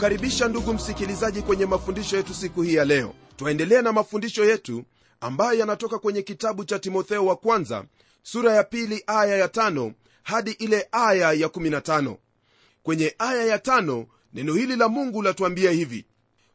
na kukaribisha ndugu msikilizaji kwenye mafundisho yetu siku hii ya leo. Twaendelea na mafundisho yetu ambayo yanatoka kwenye kitabu cha timotheo wa kwanza sura ya pili aya ya tano hadi ile aya ya 15 kwenye aya ya tano neno hili la mungu latuambia hivi.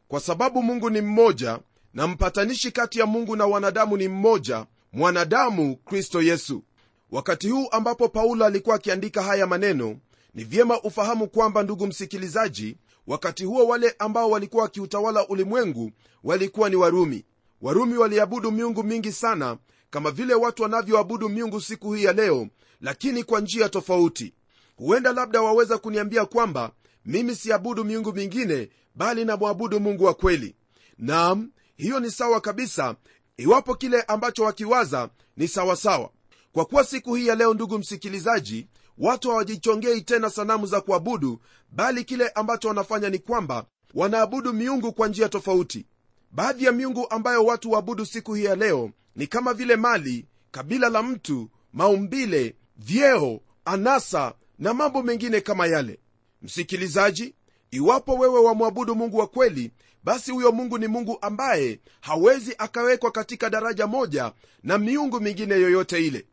Kwa sababu mungu ni mmoja na mpatanishi kati ya mungu na wanadamu ni mmoja mwanadamu kristo yesu. Wakati huu ambapo paulo alikuwa akiandika haya maneno ni vyema ufahamu kwamba ndugu msikilizaji wakati huo wale ambao walikuwa wakiutawala ulimwengu walikuwa ni warumi. Warumi waliabudu miungu mingi sana kama vile watu wanavyoabudu miungu siku hii ya leo lakini kwa njia tofauti. Huenda labda waweza kuniambia kwamba mimi siabudu miungu mingine bali namwabudu mungu wa kweli. Nam hiyo ni sawa kabisa iwapo kile ambacho wakiwaza ni sawasawa. Kwa kuwa siku hii ya leo ndugu msikilizaji watu hawajichongei tena sanamu za kuabudu bali kile ambacho wanafanya ni kwamba wanaabudu miungu kwa njia tofauti. Baadhi ya miungu ambayo watu waabudu siku hii ya leo ni kama vile mali kabila la mtu maumbile vyeo anasa na mambo mengine kama yale. Msikilizaji iwapo wewe wamwabudu mungu wa kweli basi huyo mungu ni mungu ambaye hawezi akawekwa katika daraja moja na miungu mingine yoyote ile.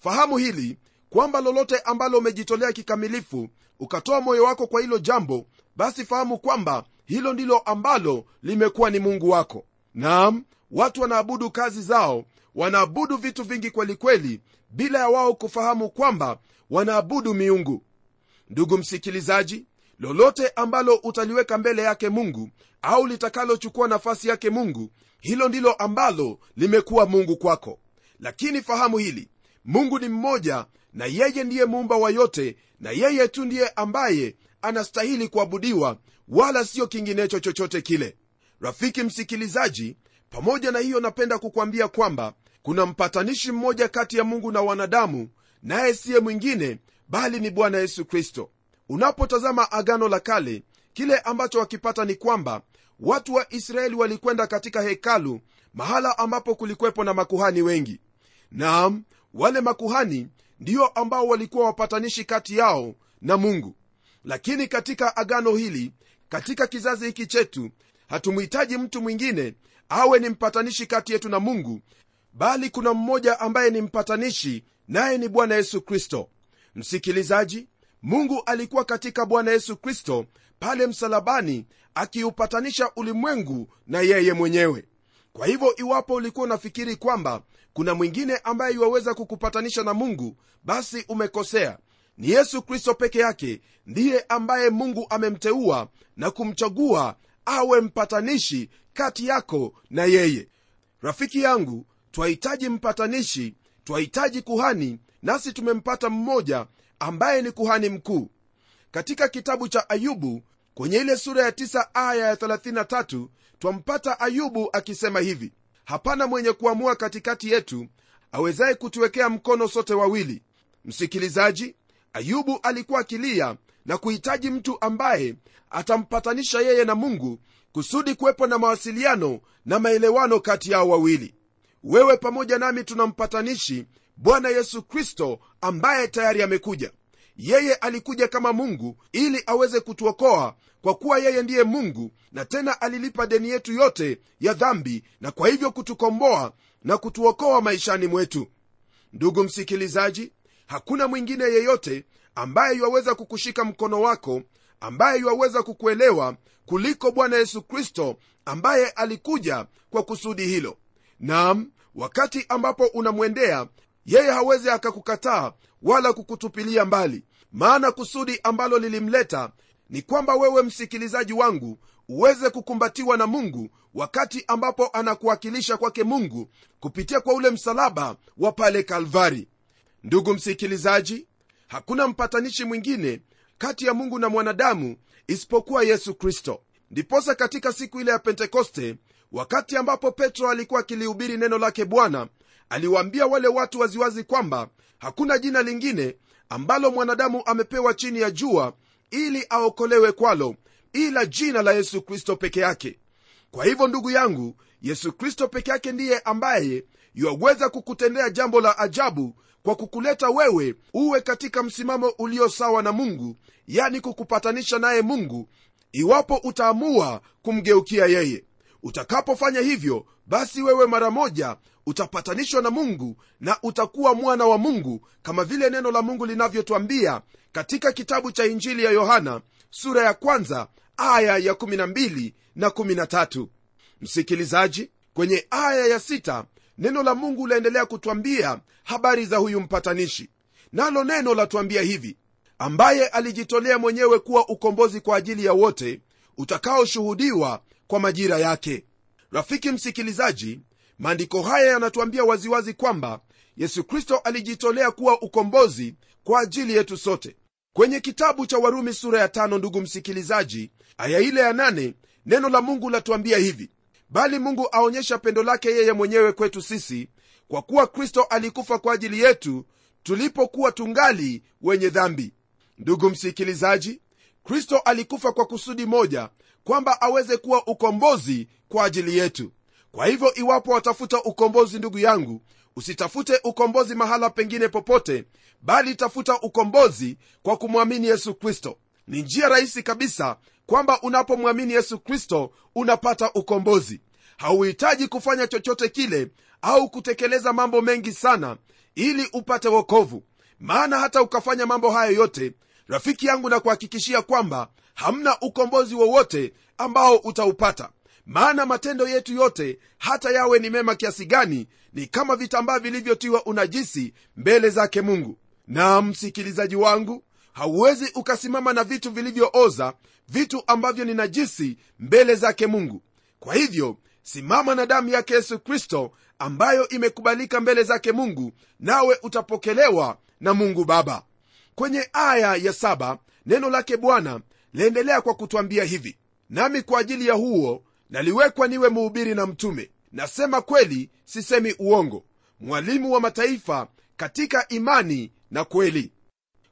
Fahamu hili kwamba lolote ambalo umejitolea kikamilifu ukatoa moyo wako kwa hilo jambo basi fahamu kwamba hilo ndilo ambalo limekuwa ni mungu wako. Naam watu wanaabudu kazi zao wanaabudu vitu vingi kwelikweli kweli, bila ya wao kufahamu kwamba wanaabudu miungu. Ndugu msikilizaji lolote ambalo utaliweka mbele yake mungu au litakalochukua nafasi yake mungu hilo ndilo ambalo limekuwa mungu kwako. Lakini fahamu hili mungu ni mmoja na yeye ndiye muumba wa yote na yeye tu ndiye ambaye anastahili kuabudiwa wala siyo kinginecho chochote kile. Rafiki msikilizaji pamoja na hiyo napenda kukwambia kwamba kuna mpatanishi mmoja kati ya mungu na wanadamu naye siye mwingine bali ni bwana yesu kristo. Unapotazama agano la kale kile ambacho wakipata ni kwamba watu wa israeli walikwenda katika hekalu mahala ambapo kulikwepo na makuhani wengi. Naam wale makuhani ndio ambao walikuwa wapatanishi kati yao na mungu. Lakini katika agano hili katika kizazi hiki chetu hatumhitaji mtu mwingine awe ni mpatanishi kati yetu na mungu bali kuna mmoja ambaye ni mpatanishi naye ni bwana yesu kristo. Msikilizaji mungu alikuwa katika bwana yesu kristo pale msalabani akiupatanisha ulimwengu na yeye mwenyewe. Kwa hivyo iwapo ulikuwa unafikiri kwamba kuna mwingine ambaye iwaweza kukupatanisha na mungu basi umekosea. Ni yesu kristo peke yake ndiye ambaye mungu amemteua na kumchagua awe mpatanishi kati yako na yeye. Rafiki yangu twahitaji mpatanishi twahitaji kuhani nasi tumempata mmoja ambaye ni kuhani mkuu. Katika kitabu cha ayubu kwenye ile sura ya 9 aya ya 33 twampata ayubu akisema hivi hapana mwenye kuamua katikati yetu awezaye kutuwekea mkono sote wawili. Msikilizaji ayubu alikuwa akilia na kuhitaji mtu ambaye atampatanisha yeye na mungu kusudi kuwepo na mawasiliano na maelewano kati yao wawili. Wewe pamoja nami tunampatanishi bwana yesu kristo ambaye tayari amekuja. Yeye alikuja kama mungu ili aweze kutuokoa kwa kuwa yeye ndiye mungu na tena alilipa deni yetu yote ya dhambi na kwa hivyo kutukomboa na kutuokoa maishani mwetu. Ndugu msikilizaji hakuna mwingine yeyote ambaye yuwaweza kukushika mkono wako ambaye yuwaweza kukuelewa kuliko bwana yesu kristo ambaye alikuja kwa kusudi hilo. Nam wakati ambapo unamwendea yeye hawezi akakukataa wala kukutupilia mbali maana kusudi ambalo lilimleta ni kwamba wewe msikilizaji wangu uweze kukumbatiwa na mungu wakati ambapo anakuwakilisha kwake mungu kupitia kwa ule msalaba wa pale kalvari. Ndugu msikilizaji hakuna mpatanishi mwingine kati ya mungu na mwanadamu isipokuwa yesu kristo. Ndiposa katika siku ile ya pentekoste wakati ambapo petro alikuwa akilihubiri neno lake bwana aliwaambia wale watu waziwazi kwamba hakuna jina lingine ambalo mwanadamu amepewa chini ya jua ili aokolewe kwalo ila jina la yesu kristo peke yake. Kwa hivyo ndugu yangu yesu kristo peke yake ndiye ambaye yuaweza kukutendea jambo la ajabu kwa kukuleta wewe uwe katika msimamo ulio sawa na mungu yani kukupatanisha naye mungu iwapo utaamua kumgeukia yeye. Utakapofanya hivyo basi wewe mara moja utapatanishwa na mungu na utakuwa mwana wa mungu kama vile neno la mungu linavyotwambia katika kitabu cha injili ya yohana sura ya kwanza aya ya 12 na 13 msikilizaji kwenye aya ya 6 neno la mungu laendelea kutwambia habari za huyu mpatanishi. Nalo neno latwambia hivi ambaye alijitolea mwenyewe kuwa ukombozi kwa ajili ya wote utakaoshuhudiwa kwa majira yake. Rafiki msikilizaji maandiko haya yanatuambia waziwazi kwamba yesu kristo alijitolea kuwa ukombozi kwa ajili yetu sote. Kwenye kitabu cha warumi sura ya tano ndugu msikilizaji aya ile ya nane neno la mungu latuambia hivi. Bali mungu aonyesha pendo lake yeye mwenyewe kwetu sisi kwa kuwa kristo alikufa kwa ajili yetu tulipokuwa tungali wenye dhambi. Ndugu msikilizaji kristo alikufa kwa kusudi moja kwamba aweze kuwa ukombozi kwa ajili yetu kwa hivyo iwapo watafuta ukombozi ndugu yangu usitafute ukombozi mahala pengine popote bali tafuta ukombozi kwa kumwamini yesu kristo. Ni njia rahisi kabisa kwamba unapomwamini yesu kristo unapata ukombozi. Hauhitaji kufanya chochote kile au kutekeleza mambo mengi sana ili upate wokovu. Maana hata ukafanya mambo hayo yote rafiki yangu na kuhakikishia kwamba hamna ukombozi wowote ambao utaupata maana matendo yetu yote hata yawe ni mema kiasi gani ni kama vitambaa vilivyotiwa unajisi mbele zake mungu. Na msikilizaji wangu hauwezi ukasimama na vitu vilivyooza vitu ambavyo ni najisi mbele zake mungu. Kwa hivyo simama na damu yake yesu kristo ambayo imekubalika mbele zake mungu nawe utapokelewa na mungu baba. Kwenye aya ya saba neno lake bwana laendelea kwa kutwambia hivi. Nami kwa ajili ya huo naliwekwa niwe muhubiri na mtume. Nasema kweli sisemi uongo. Mwalimu wa mataifa katika imani na kweli.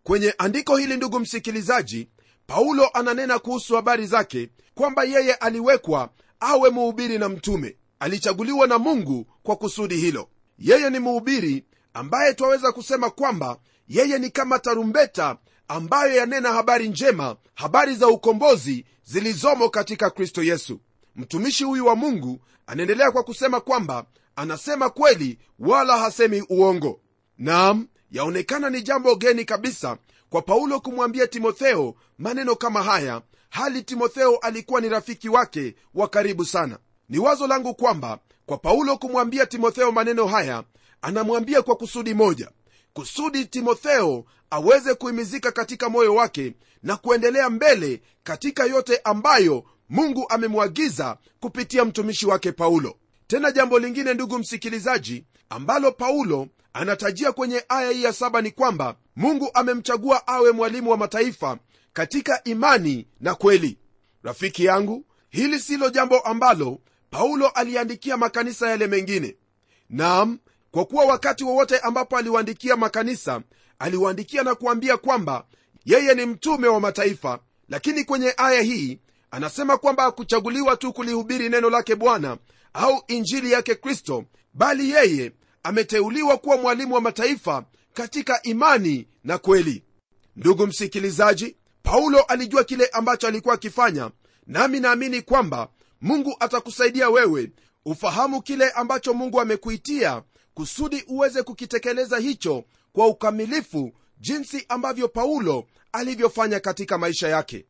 Kwenye andiko hili ndugu msikilizaji paulo ananena kuhusu habari zake kwamba yeye aliwekwa awe muhubiri na mtume. Alichaguliwa na mungu kwa kusudi hilo. Yeye ni muhubiri ambaye twaweza kusema kwamba yeye ni kama tarumbeta ambayo yanena habari njema habari za ukombozi zilizomo katika kristo yesu mtumishi huyu wa mungu anaendelea kwa kusema kwamba anasema kweli wala hasemi uongo. Nam yaonekana ni jambo geni kabisa kwa paulo kumwambia timotheo maneno kama haya hali timotheo alikuwa ni rafiki wake wa karibu sana. Ni wazo langu kwamba kwa paulo kumwambia timotheo maneno haya anamwambia kwa kusudi moja kusudi timotheo aweze kuhimizika katika moyo wake na kuendelea mbele katika yote ambayo mungu amemwagiza kupitia mtumishi wake paulo. Tena jambo lingine ndugu msikilizaji ambalo paulo anatajia kwenye aya hii ya saba ni kwamba mungu amemchagua awe mwalimu wa mataifa katika imani na kweli. Rafiki yangu hili silo jambo ambalo paulo aliandikia makanisa yale mengine. Nam kwa kuwa wakati wowote ambapo aliwaandikia makanisa aliwaandikia na kuambia kwamba yeye ni mtume wa mataifa. Lakini kwenye aya hii anasema kwamba hakuchaguliwa tu kulihubiri neno lake bwana au injili yake kristo bali yeye ameteuliwa kuwa mwalimu wa mataifa katika imani na kweli. Ndugu msikilizaji paulo alijua kile ambacho alikuwa akifanya nami naamini kwamba mungu atakusaidia wewe ufahamu kile ambacho mungu amekuitia kusudi uweze kukitekeleza hicho kwa ukamilifu jinsi ambavyo paulo alivyofanya katika maisha yake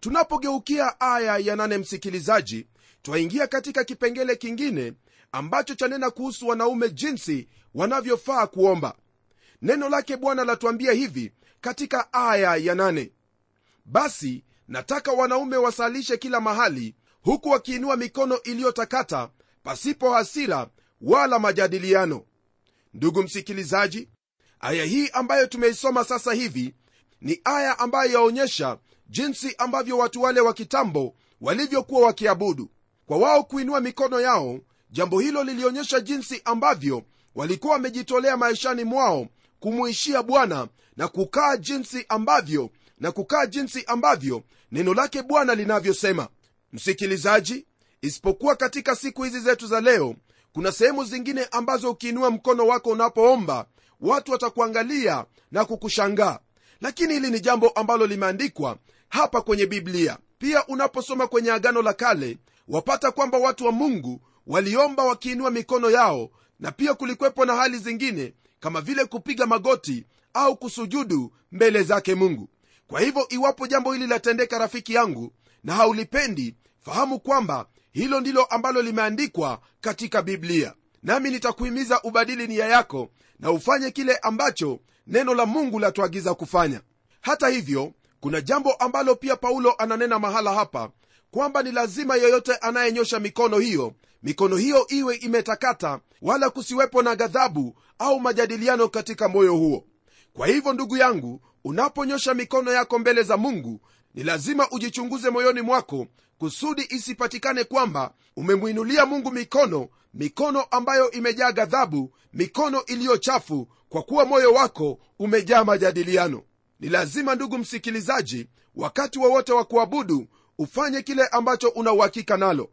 tunapogeukia aya ya nane msikilizaji twaingia katika kipengele kingine ambacho chanena kuhusu wanaume jinsi wanavyofaa kuomba. Neno lake bwana latuambia hivi katika aya ya nane. Basi nataka wanaume wasalishe kila mahali huku wakiinua mikono iliyotakata pasipo hasira wala majadiliano. Ndugu msikilizaji aya hii ambayo tumeisoma sasa hivi ni aya ambayo yaonyesha jinsi ambavyo watu wale wa kitambo walivyokuwa wakiabudu. Kwa wao kuinua mikono yao jambo hilo lilionyesha jinsi ambavyo walikuwa wamejitolea maishani mwao kumuishia bwana na kukaa jinsi ambavyo na kukaa jinsi ambavyo neno lake bwana linavyosema. Msikilizaji isipokuwa katika siku hizi zetu za leo kuna sehemu zingine ambazo ukiinua mkono wako unapoomba watu watakuangalia na kukushangaa. Lakini hili ni jambo ambalo limeandikwa hapa kwenye biblia. Pia unaposoma kwenye agano la kale wapata kwamba watu wa mungu waliomba wakiinua mikono yao na pia kulikwepo na hali zingine kama vile kupiga magoti au kusujudu mbele zake mungu. Kwa hivyo iwapo jambo hili latendeka rafiki yangu na haulipendi fahamu kwamba hilo ndilo ambalo limeandikwa katika biblia. Nami nitakuhimiza ubadili nia yako na ufanye kile ambacho neno la mungu latuagiza kufanya. Hata hivyo kuna jambo ambalo pia paulo ananena mahala hapa kwamba ni lazima yeyote anayenyosha mikono hiyo mikono hiyo iwe imetakata wala kusiwepo na ghadhabu au majadiliano katika moyo huo. Kwa hivyo ndugu yangu unaponyosha mikono yako mbele za mungu ni lazima ujichunguze moyoni mwako kusudi isipatikane kwamba umemwinulia mungu mikono mikono ambayo imejaa ghadhabu mikono iliyo chafu kwa kuwa moyo wako umejaa majadiliano ni lazima ndugu msikilizaji wakati wowote wa, wa kuabudu ufanye kile ambacho una uhakika nalo.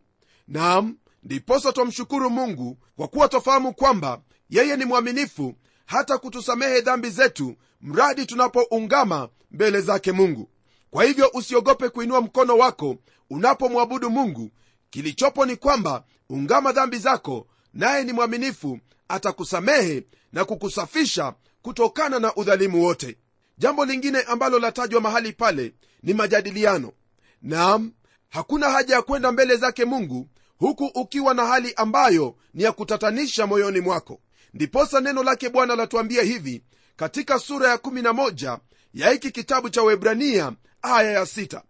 Nam ndiposa twamshukuru mungu kwa kuwa twafahamu kwamba yeye ni mwaminifu hata kutusamehe dhambi zetu mradi tunapoungama mbele zake mungu. Kwa hivyo usiogope kuinua mkono wako unapomwabudu mungu. Kilichopo ni kwamba ungama dhambi zako naye ni mwaminifu atakusamehe na kukusafisha kutokana na udhalimu wote jambo lingine ambalo latajwa mahali pale ni majadiliano. Nam hakuna haja ya kwenda mbele zake mungu huku ukiwa na hali ambayo ni ya kutatanisha moyoni mwako. Ndiposa neno lake bwana latuambia hivi katika sura ya 11 ya hiki kitabu cha webrania aya ya 6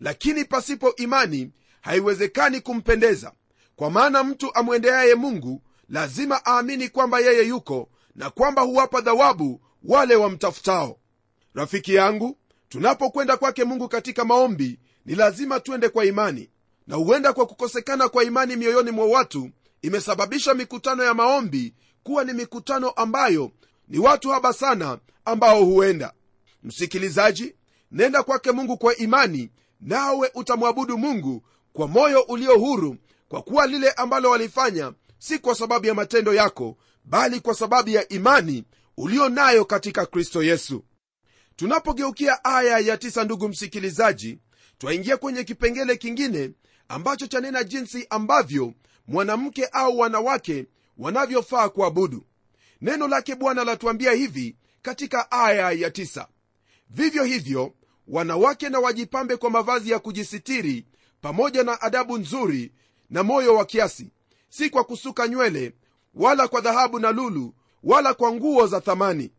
lakini pasipo imani haiwezekani kumpendeza. Kwa maana mtu amwendeaye mungu lazima aamini kwamba yeye yuko na kwamba huwapa dhawabu wale wamtafutao rafiki yangu tunapokwenda kwake mungu katika maombi ni lazima twende kwa imani. Na huenda kwa kukosekana kwa imani mioyoni mwa watu imesababisha mikutano ya maombi kuwa ni mikutano ambayo ni watu haba sana ambao huenda. Msikilizaji nenda kwake mungu kwa imani nawe utamwabudu mungu kwa moyo ulio huru kwa kuwa lile ambalo walifanya si kwa sababu ya matendo yako bali kwa sababu ya imani ulio nayo katika kristo yesu tunapogeukia aya ya tisa ndugu msikilizaji twaingia kwenye kipengele kingine ambacho chanena jinsi ambavyo mwanamke au wanawake wanavyofaa kuabudu. Neno lake bwana latuambia hivi katika aya ya tisa. Vivyo hivyo wanawake na wajipambe kwa mavazi ya kujisitiri pamoja na adabu nzuri na moyo wa kiasi si kwa kusuka nywele wala kwa dhahabu na lulu wala kwa nguo za thamani.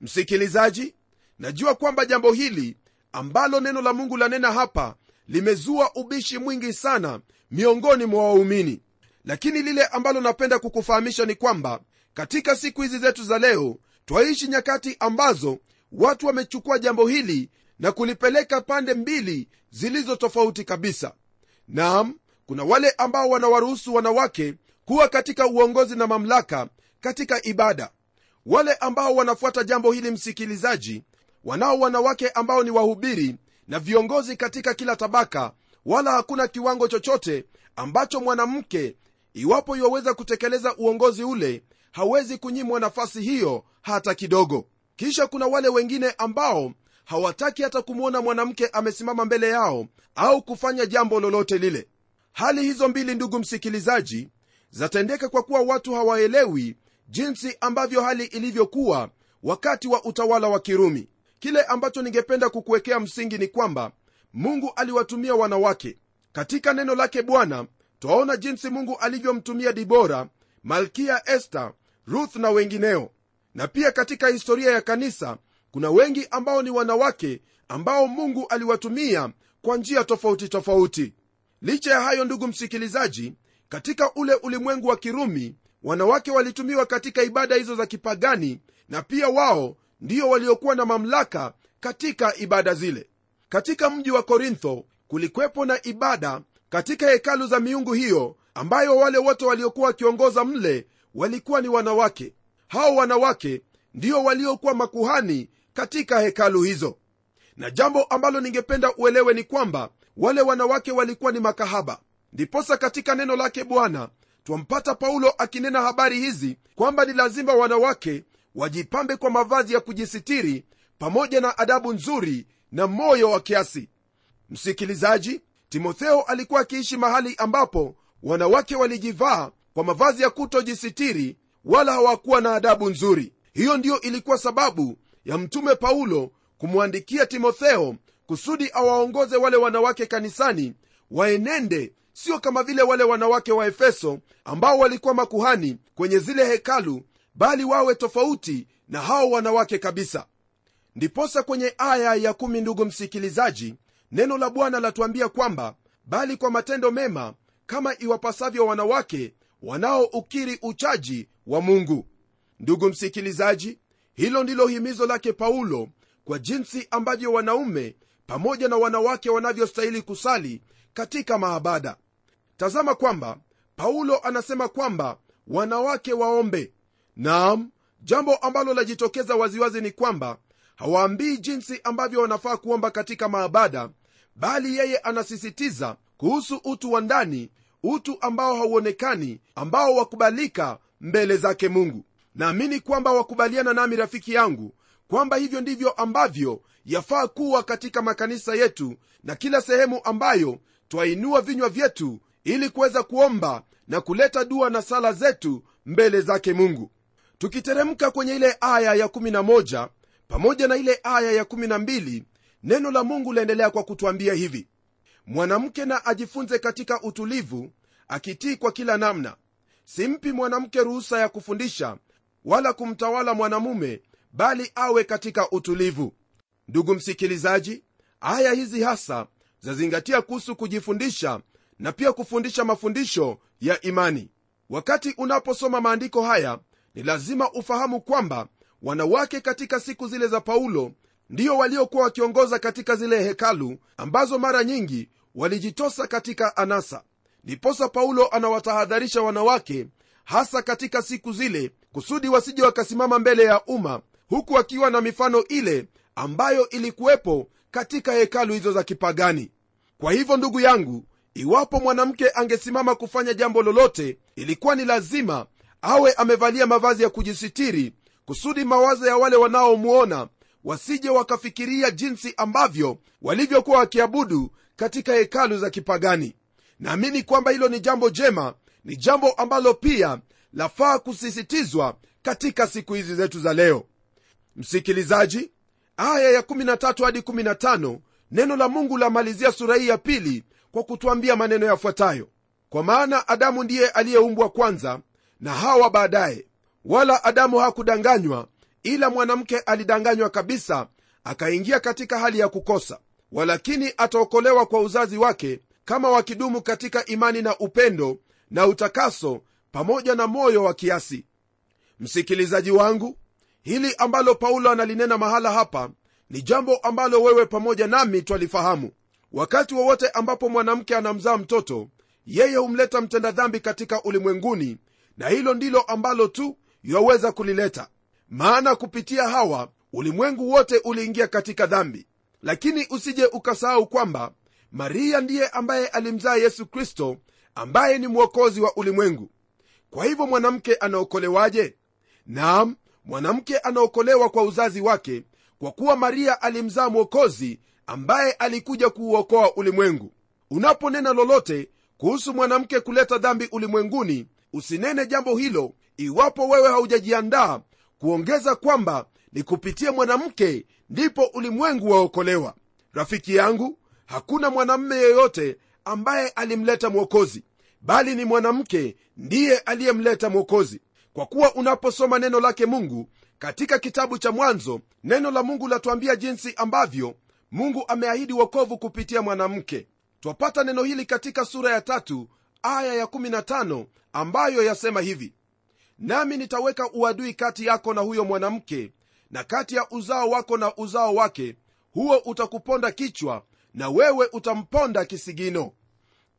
Msikilizaji najua kwamba jambo hili ambalo neno la mungu lanena hapa limezua ubishi mwingi sana miongoni mwa waumini. Lakini lile ambalo napenda kukufahamisha ni kwamba katika siku hizi zetu za leo twaishi nyakati ambazo watu wamechukua jambo hili na kulipeleka pande mbili zilizo tofauti kabisa. Nam kuna wale ambao wanawaruhusu wanawake kuwa katika uongozi na mamlaka katika ibada. Wale ambao wanafuata jambo hili msikilizaji wanao wanawake ambao ni wahubiri na viongozi katika kila tabaka wala hakuna kiwango chochote ambacho mwanamke iwapo iwaweza kutekeleza uongozi ule hawezi kunyimwa nafasi hiyo hata kidogo. Kisha kuna wale wengine ambao hawataki hata kumwona mwanamke amesimama mbele yao au kufanya jambo lolote lile. Hali hizo mbili ndugu msikilizaji zatendeka kwa kuwa watu hawaelewi jinsi ambavyo hali ilivyokuwa wakati wa utawala wa kirumi kile ambacho ningependa kukuwekea msingi ni kwamba mungu aliwatumia wanawake. Katika neno lake bwana twaona jinsi mungu alivyomtumia dibora malkia este ruth na wengineo. Na pia katika historia ya kanisa kuna wengi ambao ni wanawake ambao mungu aliwatumia kwa njia tofauti tofauti. Licha ya hayo ndugu msikilizaji katika ule ulimwengu wa kirumi wanawake walitumiwa katika ibada hizo za kipagani na pia wao ndio waliokuwa na mamlaka katika ibada zile. Katika mji wa korintho kulikwepo na ibada katika hekalu za miungu hiyo ambayo wale wote waliokuwa wakiongoza mle walikuwa ni wanawake. Hao wanawake ndio waliokuwa makuhani katika hekalu hizo. Na jambo ambalo ningependa uelewe ni kwamba wale wanawake walikuwa ni makahaba. Ndiposa katika neno lake bwana twampata paulo akinena habari hizi kwamba ni lazima wanawake wajipambe kwa mavazi ya kujisitiri pamoja na adabu nzuri na moyo wa kiasi. Msikilizaji timotheo alikuwa akiishi mahali ambapo wanawake walijivaa kwa mavazi ya kutojisitiri wala hawakuwa na adabu nzuri. Hiyo ndiyo ilikuwa sababu ya mtume paulo kumwandikia timotheo kusudi awaongoze wale wanawake kanisani waenende sio kama vile wale wanawake wa efeso ambao walikuwa makuhani kwenye zile hekalu bali wawe tofauti na hao wanawake kabisa. Ndiposa kwenye aya ya kumi ndugu msikilizaji neno la bwana latuambia kwamba bali kwa matendo mema kama iwapasavyo wanawake wanaoukiri uchaji wa mungu. Ndugu msikilizaji hilo ndilo himizo lake paulo kwa jinsi ambavyo wanaume pamoja na wanawake wanavyostahili kusali katika maabada. Tazama kwamba paulo anasema kwamba wanawake waombe naam jambo ambalo lajitokeza waziwazi ni kwamba hawaambii jinsi ambavyo wanafaa kuomba katika maabada bali yeye anasisitiza kuhusu utu wa ndani utu ambao hauonekani ambao wakubalika mbele zake mungu. Naamini kwamba wakubaliana nami rafiki yangu kwamba hivyo ndivyo ambavyo yafaa kuwa katika makanisa yetu na kila sehemu ambayo twainua vinywa vyetu ili kuweza kuomba na kuleta dua na sala zetu mbele zake mungu tukiteremka kwenye ile aya ya 11 pamoja na ile aya ya12 neno la mungu laendelea kwa kutwambia hivi. Mwanamke na ajifunze katika utulivu akitii kwa kila namna. Simpi mwanamke ruhusa ya kufundisha wala kumtawala mwanamume bali awe katika utulivu. Ndugu msikilizaji aya hizi hasa zazingatia kuhusu kujifundisha na pia kufundisha mafundisho ya imani. Wakati unaposoma maandiko haya ni lazima ufahamu kwamba wanawake katika siku zile za paulo ndiyo waliokuwa wakiongoza katika zile hekalu ambazo mara nyingi walijitosa katika anasa. Ndiposa paulo anawatahadharisha wanawake hasa katika siku zile kusudi wasije wakasimama mbele ya umma huku wakiwa na mifano ile ambayo ilikuwepo katika hekalu hizo za kipagani. Kwa hivyo ndugu yangu iwapo mwanamke angesimama kufanya jambo lolote ilikuwa ni lazima awe amevalia mavazi ya kujisitiri kusudi mawazo ya wale wanaomwona wasije wakafikiria jinsi ambavyo walivyokuwa wakiabudu katika hekalu za kipagani. Naamini kwamba hilo ni jambo jema ni jambo ambalo pia lafaa kusisitizwa katika siku hizi zetu za leo. Msikilizaji aya ya 13 hadi 15 neno la mungu lamalizia sura hii ya pili kwa kutwambia maneno yafuatayo. Kwa maana adamu ndiye aliyeumbwa kwanza na hawa baadaye wala adamu hakudanganywa ila mwanamke alidanganywa kabisa akaingia katika hali ya kukosa. Walakini ataokolewa kwa uzazi wake kama wakidumu katika imani na upendo na utakaso pamoja na moyo wa kiasi. Msikilizaji wangu hili ambalo paulo analinena mahala hapa ni jambo ambalo wewe pamoja nami twalifahamu. Wakati wowote ambapo mwanamke anamzaa mtoto yeye humleta mtenda dhambi katika ulimwenguni na hilo ndilo ambalo tu yaweza kulileta. Maana kupitia hawa ulimwengu wote uliingia katika dhambi. Lakini usije ukasahau kwamba maria ndiye ambaye alimzaa yesu kristo ambaye ni mwokozi wa ulimwengu. Kwa hivyo mwanamke anaokolewaje? Naam mwanamke anaokolewa kwa uzazi wake kwa kuwa maria alimzaa mwokozi ambaye alikuja kuuokoa ulimwengu. Unaponena lolote kuhusu mwanamke kuleta dhambi ulimwenguni usinene jambo hilo iwapo wewe haujajiandaa kuongeza kwamba ni kupitia mwanamke ndipo ulimwengu waokolewa. Rafiki yangu hakuna mwanamme yeyote ambaye alimleta mwokozi bali ni mwanamke ndiye aliyemleta mwokozi. Kwa kuwa unaposoma neno lake mungu katika kitabu cha mwanzo neno la mungu latuambia jinsi ambavyo mungu ameahidi wokovu kupitia mwanamke. Twapata neno hili katika sura ya tatu aya ya15 ambayo yasema hivi nami nitaweka uadui kati yako na huyo mwanamke na kati ya uzao wako na uzao wake huo utakuponda kichwa na wewe utamponda kisigino.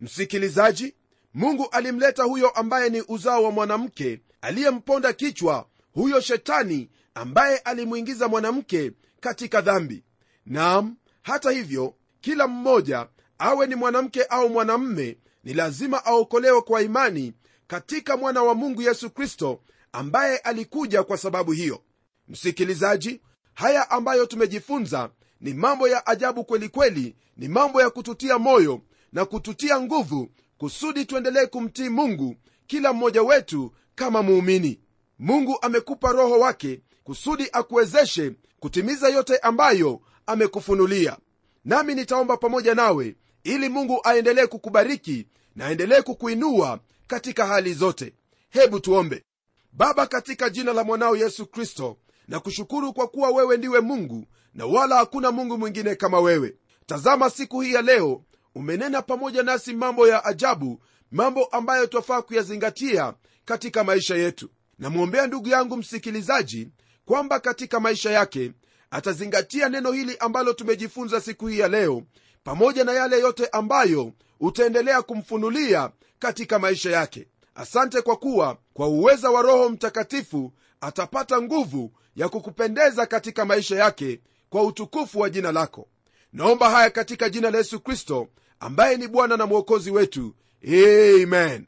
Msikilizaji mungu alimleta huyo ambaye ni uzao wa mwanamke aliyemponda kichwa huyo shetani ambaye alimwingiza mwanamke katika dhambi. Naam hata hivyo kila mmoja awe ni mwanamke au mwanamme ni lazima aokolewe kwa imani katika mwana wa mungu yesu kristo ambaye alikuja kwa sababu hiyo. Msikilizaji haya ambayo tumejifunza ni mambo ya ajabu kweli kweli ni mambo ya kututia moyo na kututia nguvu kusudi tuendelee kumtii mungu kila mmoja wetu kama muumini. Mungu amekupa roho wake kusudi akuwezeshe kutimiza yote ambayo amekufunulia. Nami nitaomba pamoja nawe ili mungu aendelee kukubariki na aendelee kukuinua katika hali zote. Hebu tuombe. Baba katika jina la mwanao yesu kristo na kushukuru kwa kuwa wewe ndiwe mungu na wala hakuna mungu mwingine kama wewe. Tazama siku hii ya leo umenena pamoja nasi mambo ya ajabu mambo ambayo twafaa kuyazingatia katika maisha yetu. Namwombea ndugu yangu msikilizaji kwamba katika maisha yake atazingatia neno hili ambalo tumejifunza siku hii ya leo pamoja na yale yote ambayo utaendelea kumfunulia katika maisha yake. Asante kwa kuwa kwa uweza wa roho mtakatifu atapata nguvu ya kukupendeza katika maisha yake kwa utukufu wa jina lako. Naomba haya katika jina la yesu kristo ambaye ni bwana na mwokozi wetu. Amen.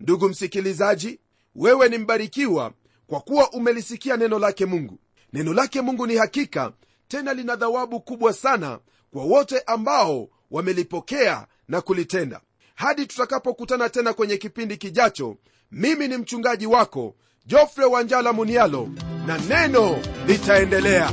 Ndugu msikilizaji wewe ni mbarikiwa kwa kuwa umelisikia neno lake mungu. Neno lake mungu ni hakika tena lina dhawabu kubwa sana kwa wote ambao wamelipokea na kulitenda. Hadi tutakapokutana tena kwenye kipindi kijacho mimi ni mchungaji wako jofre wanjala munialo na neno litaendelea